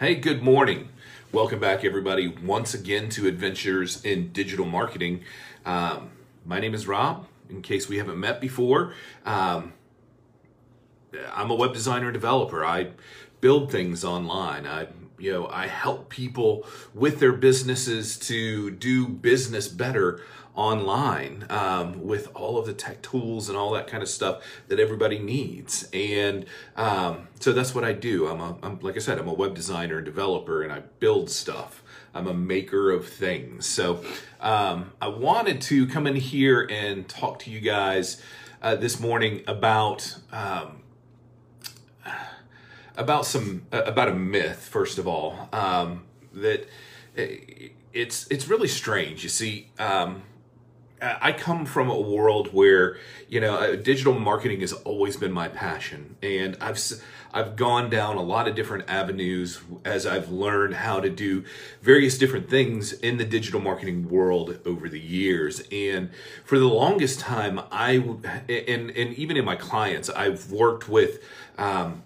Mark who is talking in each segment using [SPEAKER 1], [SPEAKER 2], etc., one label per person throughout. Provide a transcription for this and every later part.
[SPEAKER 1] Hey, good morning. Welcome back, everybody, once again to Adventures in Digital Marketing. Um, my name is Rob, in case we haven't met before. Um, I'm a web designer and developer. I build things online. I you know, I help people with their businesses to do business better online um, with all of the tech tools and all that kind of stuff that everybody needs. And um, so that's what I do. I'm a, I'm, like I said, I'm a web designer and developer, and I build stuff. I'm a maker of things. So um, I wanted to come in here and talk to you guys uh, this morning about um, about some uh, about a myth first of all um, that it's it's really strange. You see, um, I come from a world where you know uh, digital marketing has always been my passion, and I've I've gone down a lot of different avenues as I've learned how to do various different things in the digital marketing world over the years. And for the longest time, I and and even in my clients, I've worked with. Um,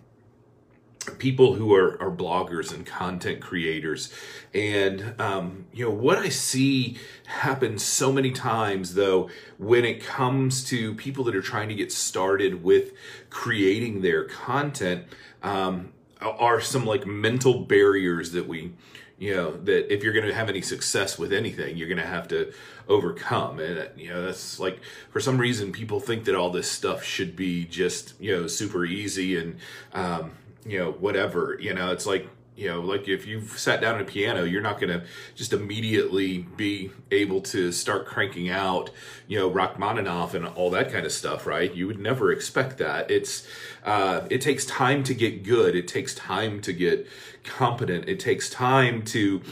[SPEAKER 1] people who are, are bloggers and content creators. And um, you know what i see happen so many times though when it comes to people that are trying to get started with creating their content um, are some like mental barriers that we you know that if you're going to have any success with anything you're going to have to overcome. And you know that's like for some reason people think that all this stuff should be just you know super easy and um, you know, whatever, you know, it's like, you know, like if you've sat down at a piano, you're not going to just immediately be able to start cranking out, you know, Rachmaninoff and all that kind of stuff, right? You would never expect that. It's, uh, it takes time to get good. It takes time to get competent. It takes time to,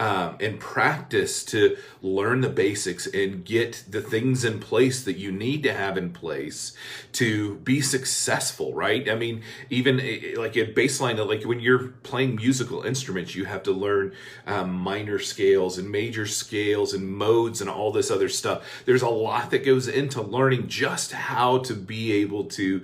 [SPEAKER 1] um, and practice to learn the basics and get the things in place that you need to have in place to be successful, right? I mean, even eh, eh, like a baseline, like when you're playing musical instruments, you have to learn um, minor scales and major scales and modes and all this other stuff. There's a lot that goes into learning just how to be able to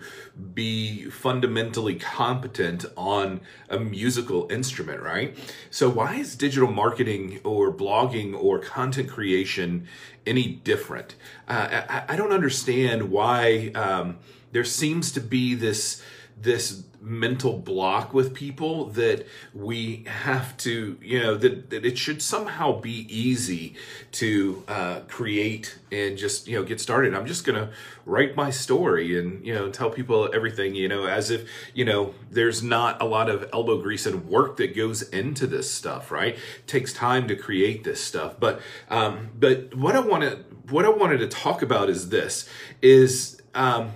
[SPEAKER 1] be fundamentally competent on a musical instrument, right? So, why is digital marketing? Marketing or blogging or content creation any different. Uh, I, I, don't understand why um, there seems to be this this mental block with people that we have to, you know, that, that it should somehow be easy to uh, create and just, you know, get started. I'm just going to write my story and, you know, tell people everything, you know, as if, you know, there's not a lot of elbow grease and work that goes into this stuff, right? It takes time to create this stuff. But, um, but what I want to, what I wanted to talk about is this, is, um,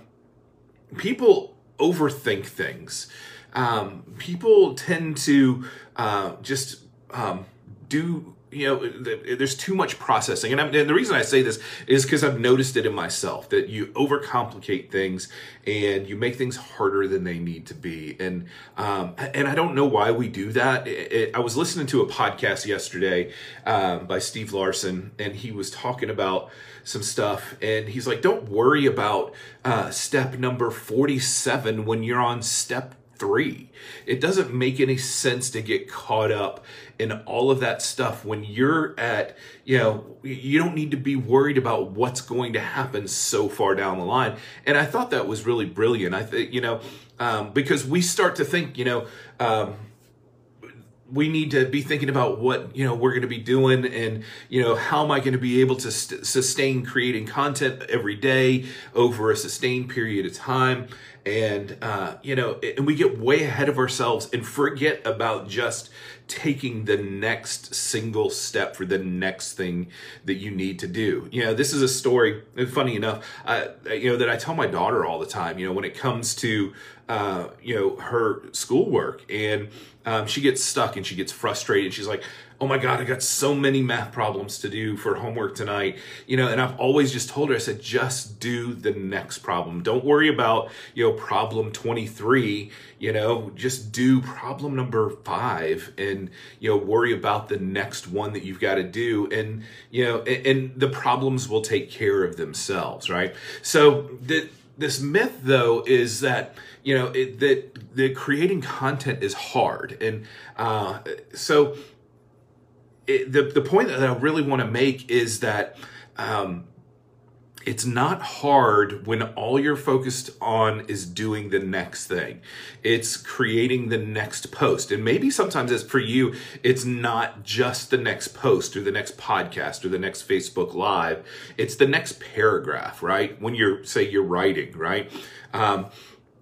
[SPEAKER 1] people overthink things. Um, people tend to uh, just um, do you know there's too much processing. And, and the reason i say this is because i've noticed it in myself that you overcomplicate things and you make things harder than they need to be. And um, and i don't know why we do that. It, it, i was listening to a podcast yesterday um, by steve larsen and he was talking about some stuff and he's like don't worry about uh, step number 47 when you're on step three. It doesn't make any sense to get caught up in all of that stuff when you're at, you know, you don't need to be worried about what's going to happen so far down the line. And I thought that was really brilliant. I think, you know, um, because we start to think, you know, um, we need to be thinking about what you know we're going to be doing and you know how am i going to be able to st- sustain creating content every day over a sustained period of time and uh, you know and we get way ahead of ourselves and forget about just taking the next single step for the next thing that you need to do you know this is a story funny enough uh, you know that i tell my daughter all the time you know when it comes to uh, you know her schoolwork and um, she gets stuck and she gets frustrated she's like oh my God, I got so many math problems to do for homework tonight. You know, and I've always just told her, I said, just do the next problem. Don't worry about, you know, problem 23, you know, just do problem number five and, you know, worry about the next one that you've got to do. And, you know, and, and the problems will take care of themselves, right? So the, this myth though is that you know it, that that creating content is hard, and uh, so it, the the point that I really want to make is that. Um, it's not hard when all you're focused on is doing the next thing. It's creating the next post. And maybe sometimes as for you, it's not just the next post or the next podcast or the next Facebook live. It's the next paragraph, right? When you're, say you're writing, right? Um,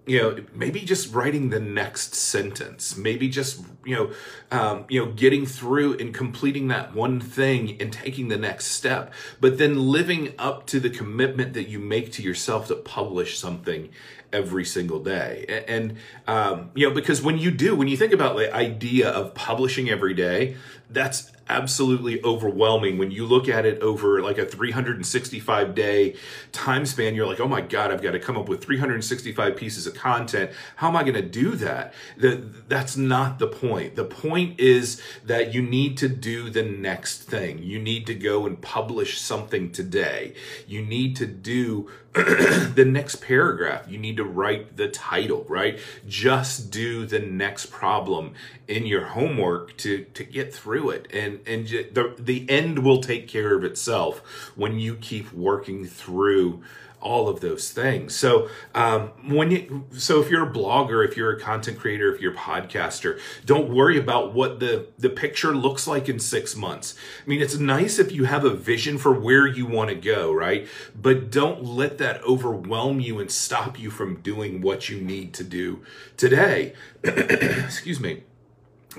[SPEAKER 1] you know maybe just writing the next sentence maybe just you know um, you know getting through and completing that one thing and taking the next step but then living up to the commitment that you make to yourself to publish something every single day. And um, you know because when you do when you think about the idea of publishing every day that's absolutely overwhelming. When you look at it over like a 365 day time span you're like oh my god i've got to come up with 365 pieces of content. How am i going to do that? That's not the point. The point is that you need to do the next thing. You need to go and publish something today. You need to do the next paragraph. You need to write the title right? Just do the next problem in your homework to to get through it. And and the the end will take care of itself when you keep working through all of those things. So um, when you, so if you're a blogger, if you're a content creator, if you're a podcaster, don't worry about what the the picture looks like in six months. I mean, it's nice if you have a vision for where you want to go, right? But don't let that overwhelm you and stop you from doing what you need to do today. Excuse me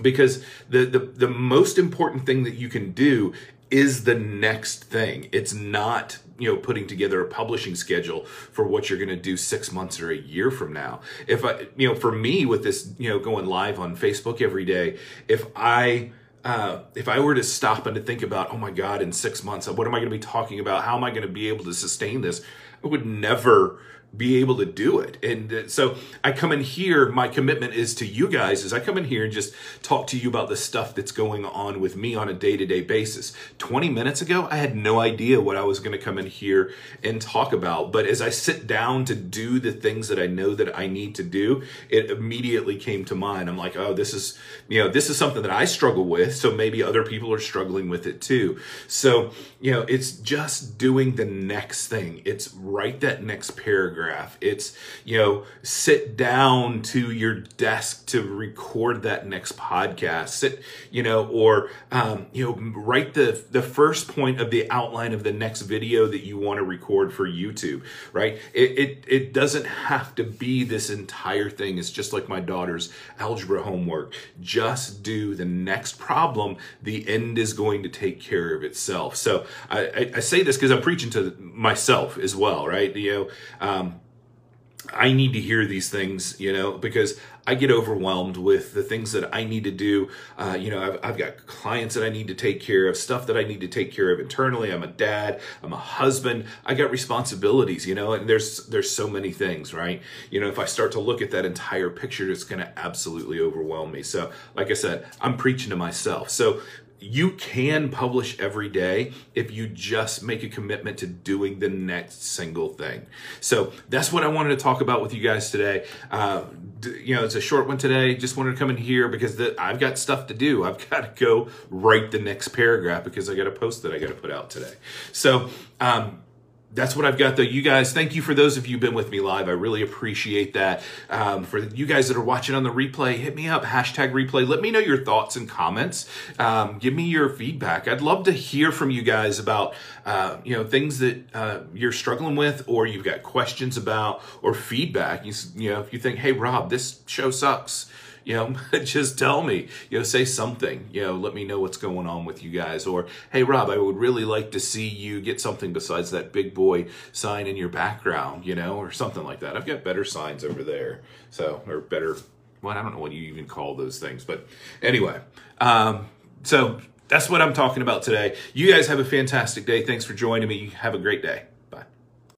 [SPEAKER 1] because the, the the most important thing that you can do is the next thing. It's not, you know, putting together a publishing schedule for what you're going to do six months or a year from now. If I, you know, for me with this, you know, going live on Facebook every day, if I, uh, if I were to stop and to think about, oh my God, in six months, what am I going to be talking about? How am I going to be able to sustain this? I would never be able to do it. And uh, so I come in here, my commitment is to you guys is I come in here and just talk to you about the stuff that's going on with me on a day-to-day basis. 20 minutes ago, I had no idea what I was going to come in here and talk about. But as I sit down to do the things that I know that I need to do, it immediately came to mind. I'm like, oh, this is, you know, this is something that I struggle with. So maybe other people are struggling with it too. So, you know, it's just doing the next thing. It's write that next paragraph paragraph. It's, you know, sit down to your desk to record that next podcast. Sit, you know, or, um, you know, write the, the first point of the outline of the next video that you want to record for YouTube, right? It, it, it doesn't have to be this entire thing. It's just like my daughter's algebra homework. Just do the next problem. The end is going to take care of itself. So I, I, I say this because I'm preaching to myself as well, right? You know, um, I need to hear these things, you know, because I get overwhelmed with the things that I need to do. Uh, you know, I've, I've, got clients that I need to take care of, stuff that I need to take care of internally. I'm a dad, I'm a husband. I got responsibilities, you know, and there's there's so many things, right? You know, if I start to look at that entire picture, it's going to absolutely overwhelm me. So, like I said, I'm preaching to myself. So you can publish every day if you just make a commitment to doing the next single thing. So that's what I wanted to talk about with you guys today. Uh, you know, it's a short one today. Just wanted to come in here because the, I've got stuff to do. I've got to go write the next paragraph because I got a post that I got to put out today. So, um, that's what I've got though. You guys, thank you for those of you been with me live. I really appreciate that. Um, for you guys that are watching on the replay, hit me up, hashtag replay. Let me know your thoughts and comments. Um, give me your feedback. I'd love to hear from you guys about, uh, you know, things that uh, you're struggling with or you've got questions about or feedback. You, you know, if you think, hey, Rob, this show sucks you know, just tell me, you know, say something, you know, let me know what's going on with you guys. Or, hey, Rob, I would really like to see you get something besides that big boy sign in your background, you know, or something like that. I've got better signs over there. So, or better, well, I don't know what you even call those things. But anyway, um, so that's what I'm talking about today. You guys have a fantastic day. Thanks for joining me. Have a great day.